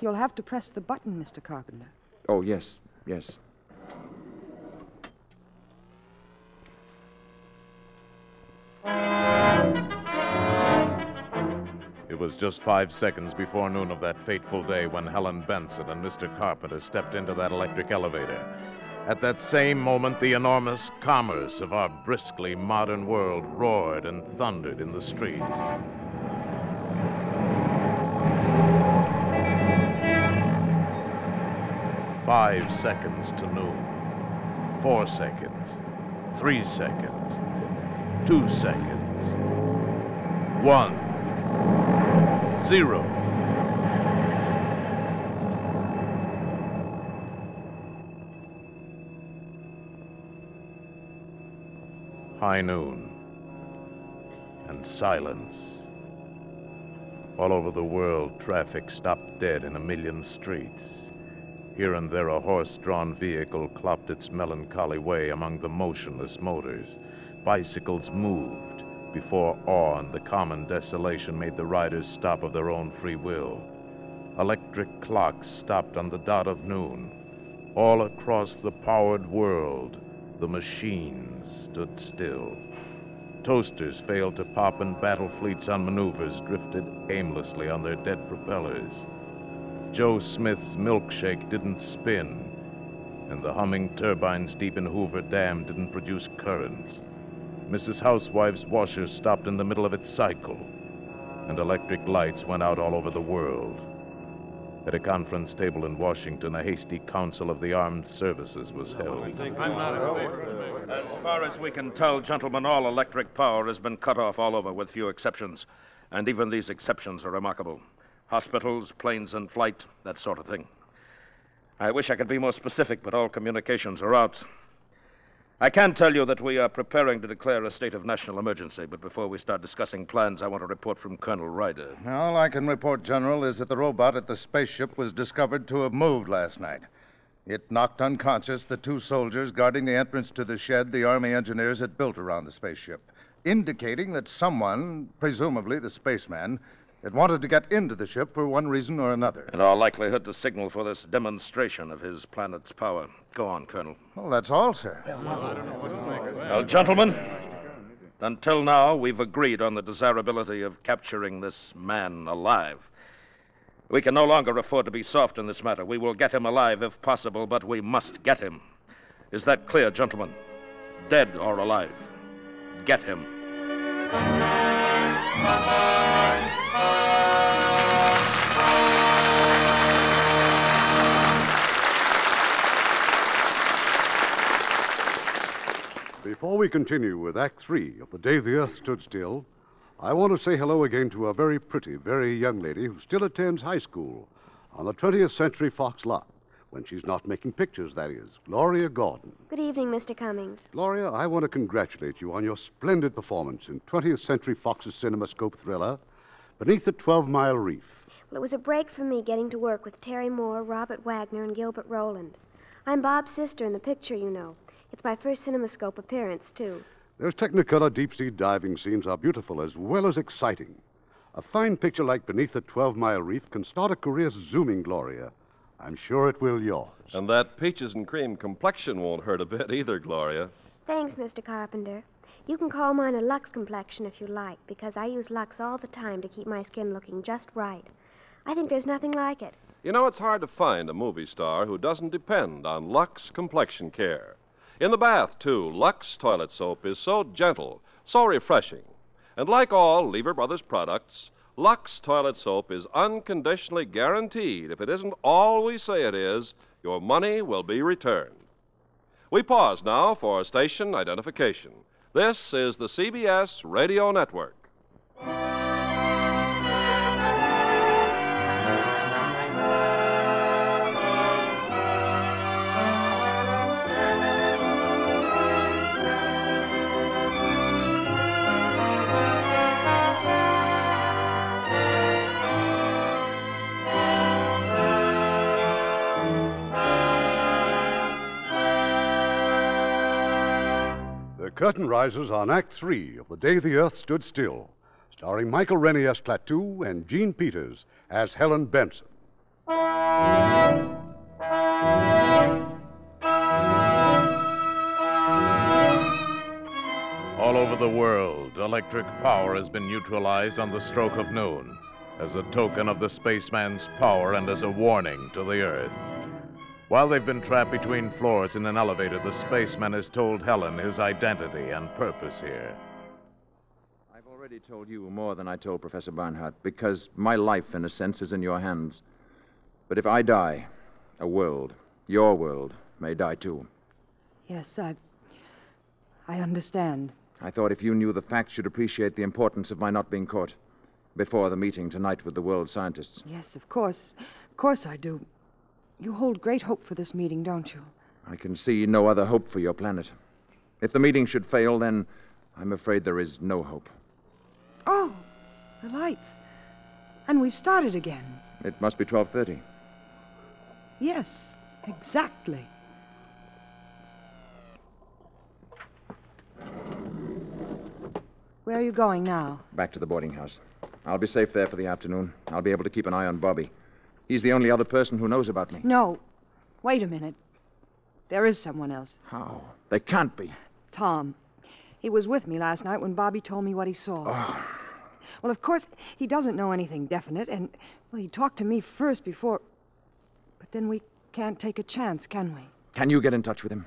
You'll have to press the button, Mr. Carpenter. Oh, yes, yes. It was just five seconds before noon of that fateful day when Helen Benson and Mr. Carpenter stepped into that electric elevator. At that same moment, the enormous commerce of our briskly modern world roared and thundered in the streets. Five seconds to noon. Four seconds. Three seconds. Two seconds. One. Zero. High noon. And silence. All over the world, traffic stopped dead in a million streets. Here and there, a horse drawn vehicle clopped its melancholy way among the motionless motors. Bicycles moved before awe and the common desolation made the riders stop of their own free will. Electric clocks stopped on the dot of noon. All across the powered world, the machines stood still. Toasters failed to pop, and battle fleets on maneuvers drifted aimlessly on their dead propellers. Joe Smith's milkshake didn't spin, and the humming turbines deep in Hoover Dam didn't produce current. Mrs. Housewife's washer stopped in the middle of its cycle, and electric lights went out all over the world. At a conference table in Washington, a hasty council of the armed services was held. As far as we can tell, gentlemen, all electric power has been cut off all over, with few exceptions. And even these exceptions are remarkable hospitals, planes in flight, that sort of thing. I wish I could be more specific, but all communications are out. I can tell you that we are preparing to declare a state of national emergency, but before we start discussing plans, I want a report from Colonel Ryder. All I can report, General, is that the robot at the spaceship was discovered to have moved last night. It knocked unconscious the two soldiers guarding the entrance to the shed the Army engineers had built around the spaceship, indicating that someone, presumably the spaceman, had wanted to get into the ship for one reason or another. In all likelihood, to signal for this demonstration of his planet's power. Go on, Colonel. Well, that's all, sir. Well, gentlemen, until now, we've agreed on the desirability of capturing this man alive. We can no longer afford to be soft in this matter. We will get him alive if possible, but we must get him. Is that clear, gentlemen? Dead or alive? Get him. Before we continue with Act Three of The Day the Earth Stood Still, I want to say hello again to a very pretty, very young lady who still attends high school on the 20th Century Fox lot. When she's not making pictures, that is. Gloria Gordon. Good evening, Mr. Cummings. Gloria, I want to congratulate you on your splendid performance in 20th Century Fox's CinemaScope thriller, Beneath the 12 Mile Reef. Well, it was a break for me getting to work with Terry Moore, Robert Wagner, and Gilbert Roland. I'm Bob's sister in the picture, you know. It's my first CinemaScope appearance, too. Those Technicolor deep sea diving scenes are beautiful as well as exciting. A fine picture like Beneath the 12 Mile Reef can start a career zooming, Gloria. I'm sure it will yours. And that peaches and cream complexion won't hurt a bit either, Gloria. Thanks, Mr. Carpenter. You can call mine a Lux complexion if you like, because I use Lux all the time to keep my skin looking just right. I think there's nothing like it. You know, it's hard to find a movie star who doesn't depend on Lux complexion care. In the bath, too, Lux toilet soap is so gentle, so refreshing. And like all Lever Brothers products, Lux toilet soap is unconditionally guaranteed if it isn't all we say it is, your money will be returned. We pause now for station identification. This is the CBS Radio Network. Curtain rises on Act Three of The Day the Earth Stood Still, starring Michael Rennie as Klaatu and Jean Peters as Helen Benson. All over the world, electric power has been neutralized on the stroke of noon. as a token of the spaceman's power and as a warning to the Earth. While they've been trapped between floors in an elevator, the spaceman has told Helen his identity and purpose here. I've already told you more than I told Professor Barnhart, because my life, in a sense, is in your hands. But if I die, a world, your world, may die too. Yes, I. I understand. I thought if you knew the facts, you'd appreciate the importance of my not being caught before the meeting tonight with the world scientists. Yes, of course. Of course I do. You hold great hope for this meeting, don't you? I can see no other hope for your planet. If the meeting should fail, then I'm afraid there is no hope. Oh, the lights. And we started again. It must be 12:30. Yes, exactly. Where are you going now? Back to the boarding house. I'll be safe there for the afternoon. I'll be able to keep an eye on Bobby. He's the only other person who knows about me. No. Wait a minute. There is someone else. How? They can't be. Tom. He was with me last night when Bobby told me what he saw. Oh. Well, of course, he doesn't know anything definite, and, well, he talked to me first before. But then we can't take a chance, can we? Can you get in touch with him?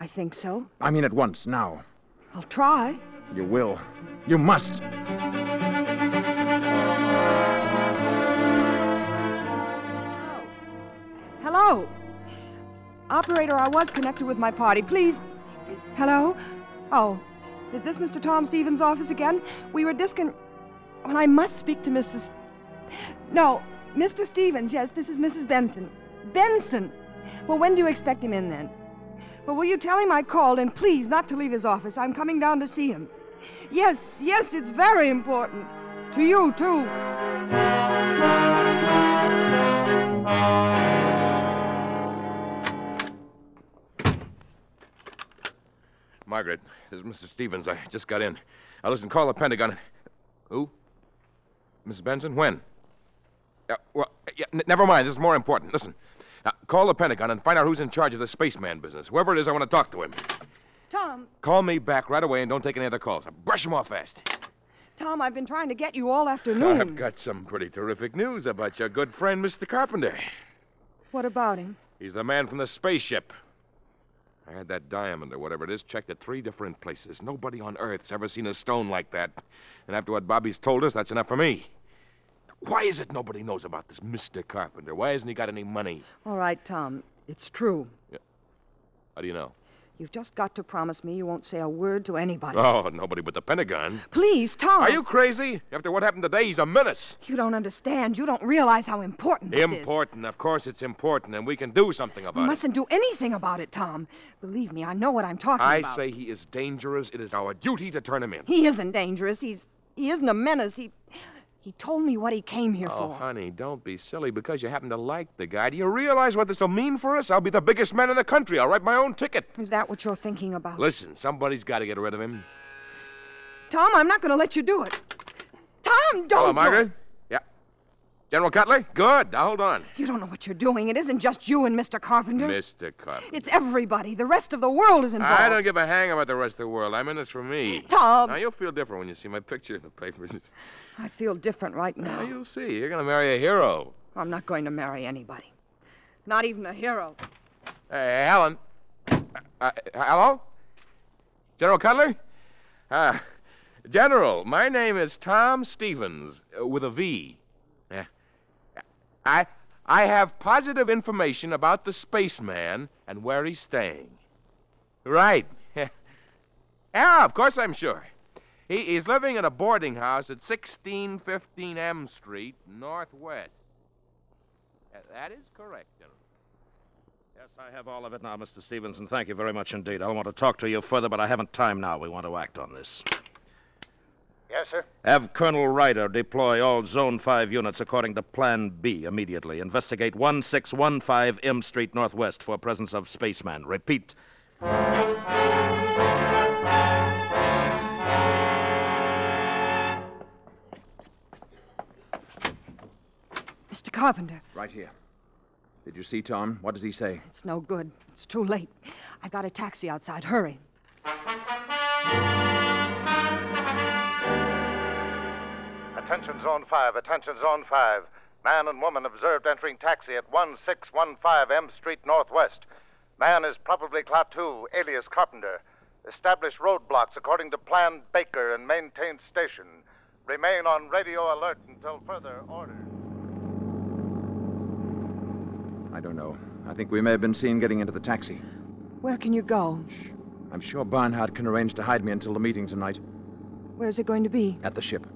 I think so. I mean, at once, now. I'll try. You will. You must. Hello? Operator, I was connected with my party. Please. Hello? Oh, is this Mr. Tom Stevens' office again? We were discon. Well, I must speak to Mrs. No, Mr. Stevens. Yes, this is Mrs. Benson. Benson! Well, when do you expect him in then? Well, will you tell him I called and please not to leave his office? I'm coming down to see him. Yes, yes, it's very important. To you, too. Margaret, this is Mr. Stevens. I just got in. Now listen, call the Pentagon. Who? Mrs. Benson? When? Uh, well, yeah, never mind. This is more important. Listen, uh, call the Pentagon and find out who's in charge of the spaceman business. Whoever it is, I want to talk to him. Tom, Call me back right away and don't take any other calls. Now, brush them off fast. Tom, I've been trying to get you all afternoon. I've got some pretty terrific news about your good friend, Mr. Carpenter. What about him? He's the man from the spaceship. I had that diamond or whatever it is checked at three different places. Nobody on Earth's ever seen a stone like that. And after what Bobby's told us, that's enough for me. Why is it nobody knows about this Mr. Carpenter? Why hasn't he got any money? All right, Tom. It's true. Yeah. How do you know? You've just got to promise me you won't say a word to anybody. Oh, nobody but the Pentagon. Please, Tom. Are you crazy? After what happened today, he's a menace. You don't understand. You don't realize how important this is. Important. Of course it's important, and we can do something We about it. You mustn't do anything about it, Tom. Believe me, I know what I'm talking I about. I say he is dangerous. It is our duty to turn him in. He isn't dangerous. He's he isn't a menace. He he told me what he came here Oh, for. honey, don't be silly because you happen to like the guy. Do you realize what this will mean for us? I'll be the biggest man in the country. I'll write my own ticket. Is that what you're thinking about? Listen, somebody's got to get rid of him. Tom, I'm not going to let you do it. Tom, don't. Hello, Margaret. General Cutler? Good. Now, hold on. You don't know what you're doing. It isn't just you and Mr. Carpenter. Mr. Carpenter. It's everybody. The rest of the world is involved. I don't give a hang about the rest of the world. I'm in this for me. Tom. Now, you'll feel different when you see my picture in the papers. I feel different right now. Now, you'll see. You're going to marry a hero. I'm not going to marry anybody. Not even a hero. Hey, Helen. Uh, uh, hello? General Cutler? Uh, General, my name is Tom Stevens, uh, with a V. I, I have positive information about the spaceman and where he's staying. Right. yeah, of course I'm sure. He is living in a boarding house at 1615 M Street, Northwest. That is correct. Yes, I have all of it now, Mr. Stevenson. thank you very much indeed. I don't want to talk to you further, but I haven't time now. We want to act on this. Yes, sir. Have Colonel Ryder deploy all Zone 5 units according to Plan B immediately. Investigate 1615 M Street Northwest for presence of spaceman. Repeat. Mr. Carpenter, Right here. Did you see Tom? What does he say? it's no good. It's too late. I've got a taxi outside. Hurry. Attention Attention Zone 5, attention Zone 5. Man and woman observed entering taxi at 1615 M Street Northwest. Man is probably Klaatu, alias Carpenter. Establish roadblocks according to plan Baker and maintain station. Remain on radio alert until further order. I don't know. I think we may have been seen getting into the taxi. Where can you go? I'm sure Barnhart can arrange to hide me until the meeting tonight. Where's it going to be? At the ship.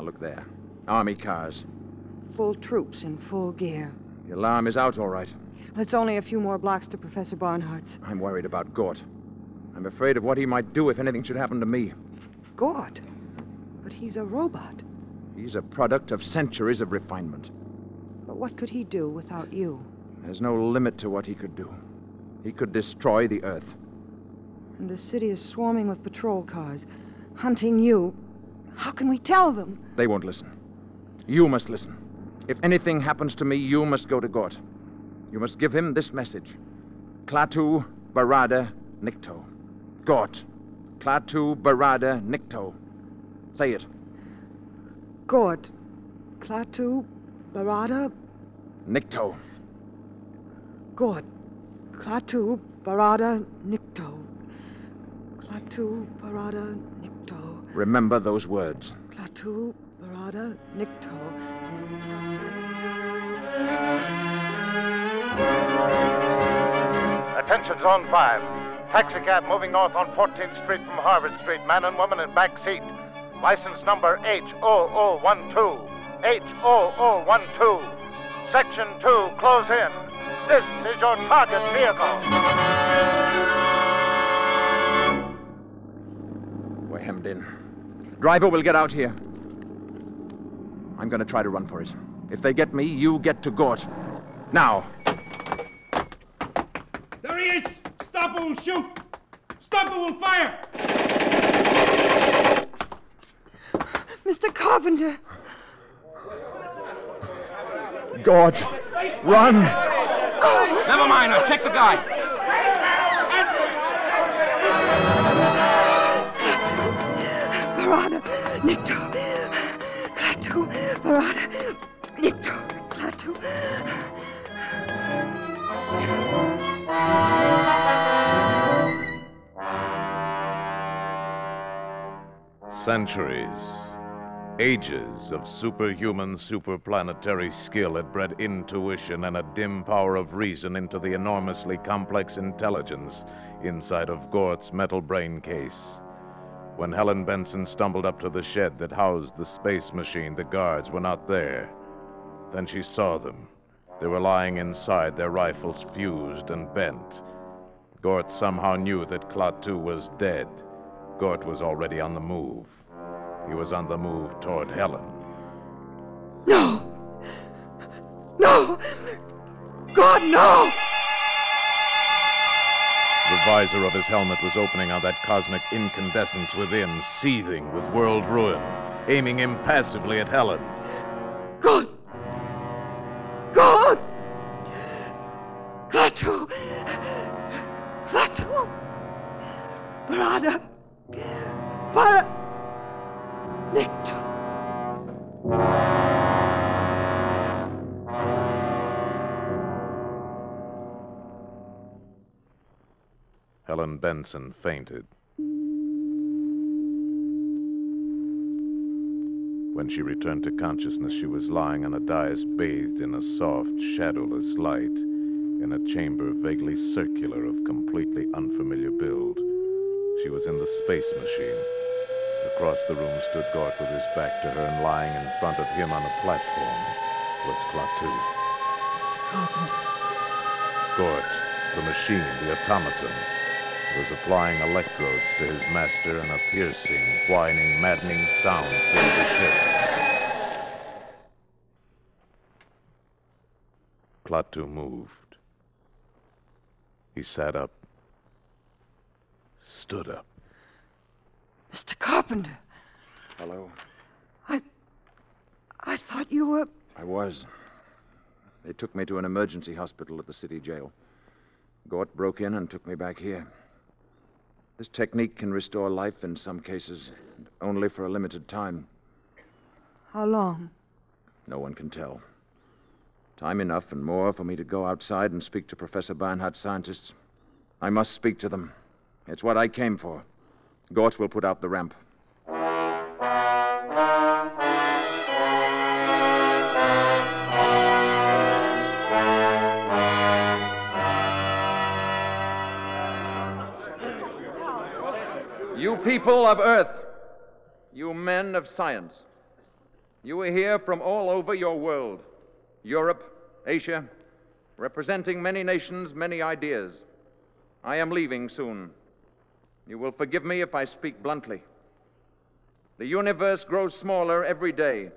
Now look there. Army cars. Full troops in full gear. The alarm is out, all right. Well, it's only a few more blocks to Professor Barnhart's. I'm worried about Gort. I'm afraid of what he might do if anything should happen to me. Gort? But he's a robot. He's a product of centuries of refinement. But what could he do without you? There's no limit to what he could do. He could destroy the Earth. And the city is swarming with patrol cars, hunting you. How can we tell them? They won't listen. You must listen. If anything happens to me, you must go to Gort. You must give him this message Klaatu Barada Nikto. Gort. Klaatu Barada Nikto. Say it. Gort. Klaatu Barada Nikto. Gort. Klaatu Barada Nikto. Klaatu Barada Nikto. Remember those words. Klaatu Barada Nikto. Attention Zone 5. Taxicab moving north on 14th Street from Harvard Street. Man and woman in back seat. License number H0012. H0012. Section 2, close in. This is your target vehicle. We're hemmed in. Driver will get out here. I'm going to try to run for it. If they get me, you get to Gort. Now. There he is! Stop or we'll shoot! Stop or we'll fire! Mr. Carpenter! Gort! Run! Never mind, I'll check the guy. Nikto. Klaatu Barada Nikto. Klaatu. Centuries, ages of superhuman, superplanetary skill had bred intuition and a dim power of reason into the enormously complex intelligence inside of Gort's metal brain case. When Helen Benson stumbled up to the shed that housed the space machine, the guards were not there. Then she saw them. They were lying inside, their rifles fused and bent. Gort somehow knew that Klaatu was dead. Gort was already on the move. He was on the move toward Helen. No! No! God, no! The visor of his helmet was opening on that cosmic incandescence within, seething with world ruin, aiming impassively at Helen. Benson fainted. When she returned to consciousness, she was lying on a dais bathed in a soft, shadowless light in a chamber vaguely circular of completely unfamiliar build. She was in the space machine. Across the room stood Gort with his back to her, and lying in front of him on a platform was Klaatu. Mr. Carpenter. Gort, the machine, the automaton, was applying electrodes to his master, and a piercing, whining, maddening sound filled the ship. Klaatu moved. He sat up, stood up. Mr. Carpenter. Hello. I. I thought you were. I was. They took me to an emergency hospital at the city jail. Gort broke in and took me back here. This technique can restore life in some cases, only for a limited time. How long? No one can tell. Time enough and more for me to go outside and speak to Professor Barnhart's scientists. I must speak to them. It's what I came for. Gort will put out the ramp. People of Earth, you men of science, you are here from all over your world Europe, Asia, representing many nations, many ideas. I am leaving soon. You will forgive me if I speak bluntly. The universe grows smaller every day.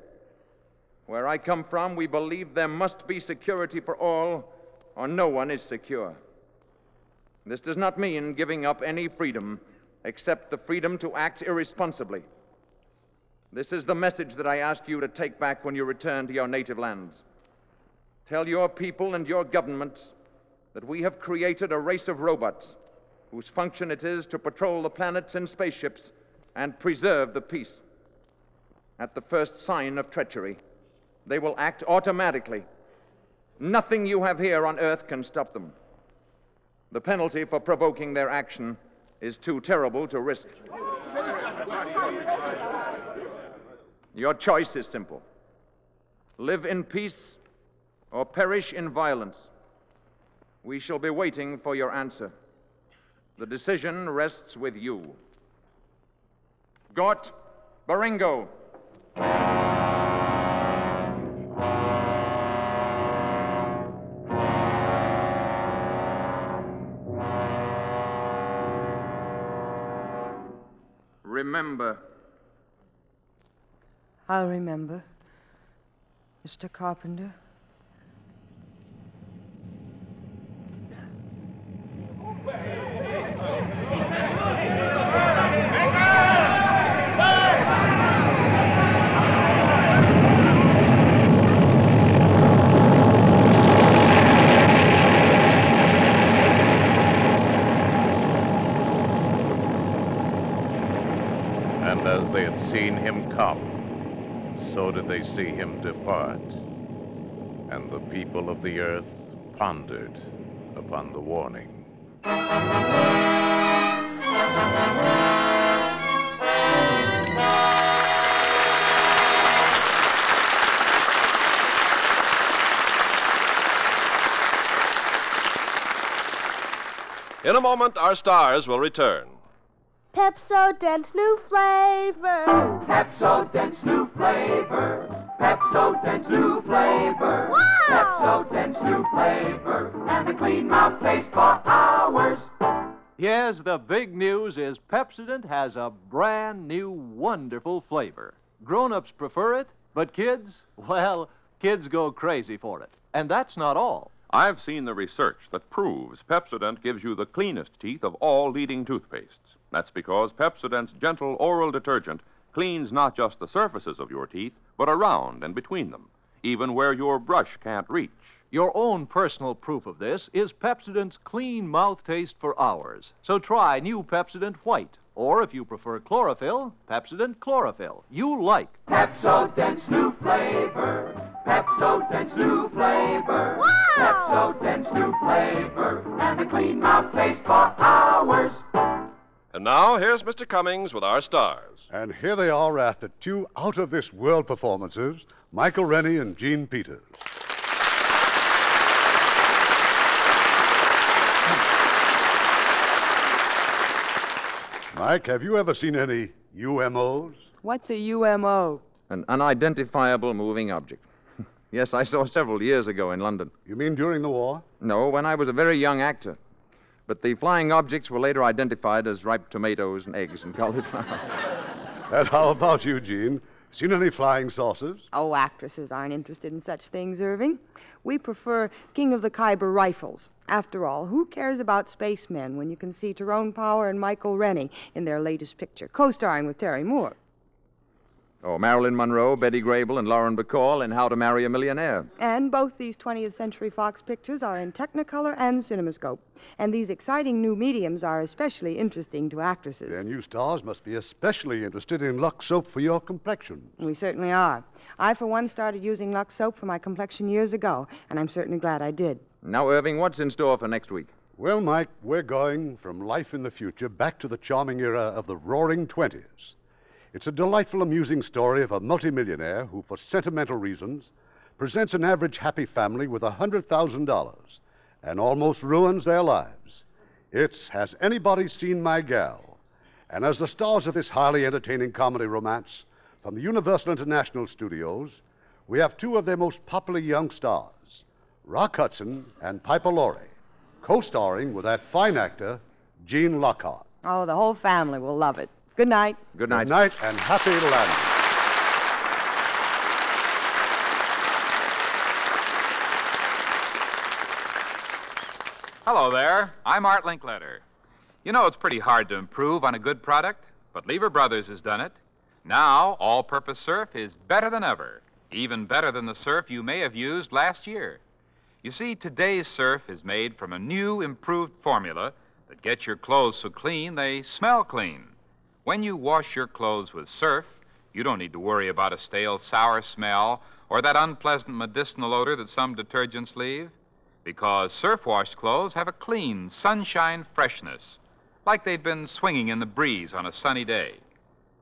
Where I come from, we believe there must be security for all, or no one is secure. This does not mean giving up any freedom except the freedom to act irresponsibly. This is the message that I ask you to take back when you return to your native lands. Tell your people and your governments that we have created a race of robots whose function it is to patrol the planets in spaceships and preserve the peace. At the first sign of treachery, they will act automatically. Nothing you have here on Earth can stop them. The penalty for provoking their action is too terrible to risk. Your choice is simple live in peace or perish in violence. We shall be waiting for your answer. The decision rests with you. Gort Baringo. Remember. I'll remember. Mr. Carpenter. And as they had seen him come, so they see him depart. And the people of the earth pondered upon the warning. In a moment, our stars will return. Pepsodent new flavor. Pepsodent's new flavor. Pepsodent's new flavor. Wow! Pepsodent's new flavor. And the clean mouth taste for hours. Yes, the big news is Pepsodent has a brand new wonderful flavor. Grown-ups prefer it, but kids, well, kids go crazy for it. And that's not all. I've seen the research that proves Pepsodent gives you the cleanest teeth of all leading toothpastes. That's because Pepsodent's gentle oral detergent cleans not just the surfaces of your teeth, but around and between them, even where your brush can't reach. Your own personal proof of this is Pepsodent's clean mouth taste for hours. So try new Pepsodent White. Or if you prefer chlorophyll, Pepsodent Chlorophyll. You like. Pepsodent's new flavor. Pepsodent's new flavor. Pepsodent's new flavor. And the clean mouth taste for hours. And now, here's Mr. Cummings with our stars. And here they are after two out of this world performances Michael Rennie and Jean Peters. Mike, have you ever seen any UMOs? What's a UMO? An unidentifiable moving object. yes, I saw several years ago in London. You mean during the war? No, when I was a very young actor. But the flying objects were later identified as ripe tomatoes and eggs and cauliflower. And how about you, Jean? Seen any flying saucers? Oh, actresses aren't interested in such things, Irving. We prefer King of the Khyber rifles. After all, who cares about spacemen when you can see Tyrone Power and Michael Rennie in their latest picture, co starring with Terry Moore? Oh, Marilyn Monroe, Betty Grable, and Lauren Bacall in How to Marry a Millionaire. And both these 20th Century Fox pictures are in Technicolor and CinemaScope. And these exciting new mediums are especially interesting to actresses. Then you stars must be especially interested in Lux soap for your complexion. We certainly are. I, for one, started using Lux soap for my complexion years ago, and I'm certainly glad I did. Now, Irving, what's in store for next week? Well, Mike, we're going from life in the future back to the charming era of the roaring 20s. It's a delightful, amusing story of a multimillionaire who, for sentimental reasons, presents an average happy family with $100,000 and almost ruins their lives. It's Has Anybody Seen My Gal? And as the stars of this highly entertaining comedy romance from the Universal International Studios, we have two of their most popular young stars, Rock Hudson and Piper Laurie, co starring with that fine actor, Gene Lockhart. Oh, the whole family will love it. Good night. Good night. Good night and happy landing. Hello there. I'm Art Linkletter. You know, it's pretty hard to improve on a good product, but Lever Brothers has done it. Now, all purpose surf is better than ever, even better than the surf you may have used last year. You see, today's surf is made from a new, improved formula that gets your clothes so clean they smell clean. When you wash your clothes with surf, you don't need to worry about a stale, sour smell or that unpleasant medicinal odor that some detergents leave, because surf washed clothes have a clean, sunshine freshness, like they'd been swinging in the breeze on a sunny day.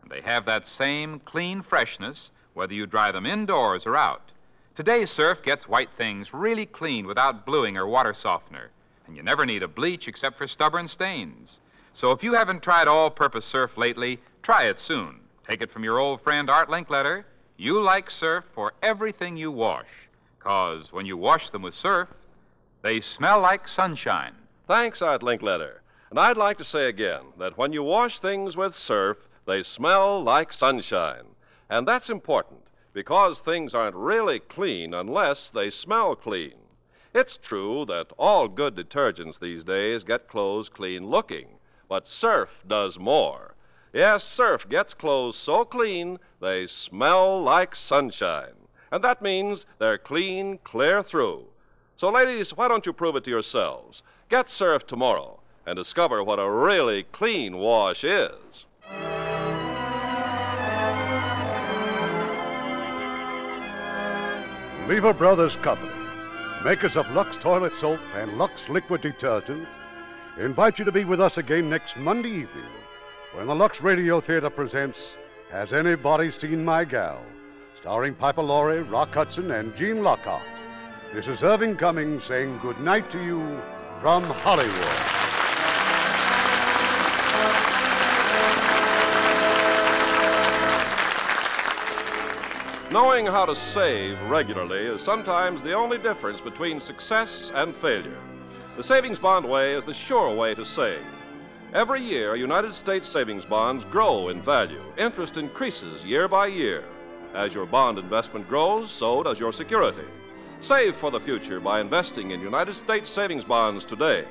And they have that same clean freshness whether you dry them indoors or out. Today's surf gets white things really clean without bluing or water softener, and you never need a bleach except for stubborn stains. So if you haven't tried all purpose surf lately, try it soon. Take it from your old friend Art Linkletter. You like surf for everything you wash, because when you wash them with surf, they smell like sunshine. Thanks, Art Linkletter. And I'd like to say again that when you wash things with surf, they smell like sunshine. And that's important because things aren't really clean unless they smell clean. It's true that all good detergents these days get clothes clean looking, but Surf does more. Yes, Surf gets clothes so clean they smell like sunshine. And that means they're clean clear through. So, ladies, why don't you prove it to yourselves? Get Surf tomorrow and discover what a really clean wash is. Lever Brothers Company, makers of Lux Toilet Soap and Lux Liquid Detergent, invite you to be with us again next Monday evening when the Lux Radio Theater presents Has Anybody Seen My Gal? starring Piper Laurie, Rock Hudson, and Gene Lockhart. This is Irving Cummings saying good night to you from Hollywood. Knowing how to save regularly is sometimes the only difference between success and failure. The savings bond way is the sure way to save. Every year, United States savings bonds grow in value. Interest increases year by year. As your bond investment grows, so does your security. Save for the future by investing in United States savings bonds today.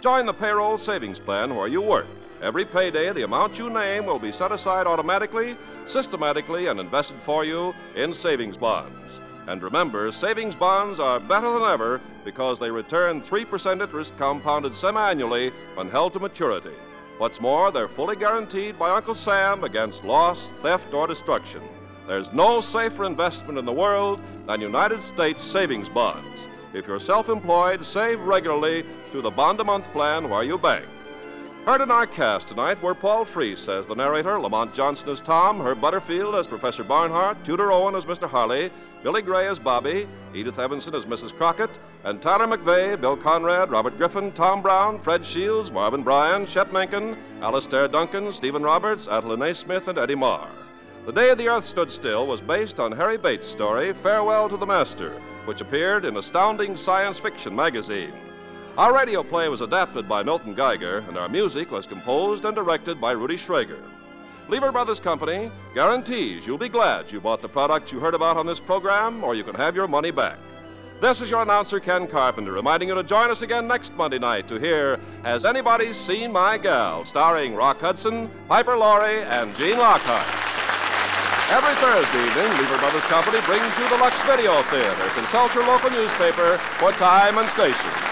Join the payroll savings plan where you work. Every payday, the amount you name will be set aside automatically, systematically, and invested for you in savings bonds. And remember, savings bonds are better than ever because they return 3% interest compounded semi-annually when held to maturity. What's more, they're fully guaranteed by Uncle Sam against loss, theft, or destruction. There's no safer investment in the world than United States savings bonds. If you're self-employed, save regularly through the bond-a-month plan where you bank. Heard in our cast tonight were Paul Frees as the narrator, Lamont Johnson as Tom, Herb Butterfield as Professor Barnhart, Tudor Owen as Mr. Harley, Billy Gray as Bobby, Edith Evanson as Mrs. Crockett, and Tyler McVey, Bill Conrad, Robert Griffin, Tom Brown, Fred Shields, Marvin Bryan, Shep Menken, Alastair Duncan, Stephen Roberts, Adeline. Smith, and Eddie Marr. The Day the Earth Stood Still was based on Harry Bates' story, Farewell to the Master, which appeared in Astounding Science Fiction magazine. Our radio play was adapted by Milton Geiger, and our music was composed and directed by Rudy Schrager. Lever Brothers Company guarantees you'll be glad you bought the products you heard about on this program, or you can have your money back. This is your announcer, Ken Carpenter, reminding you to join us again next Monday night to hear Has Anybody Seen My Gal? starring Rock Hudson, Piper Laurie, and Gene Lockhart. Every Thursday evening, Lever Brothers Company brings you the Lux Video Theater. Consult your local newspaper for time and station.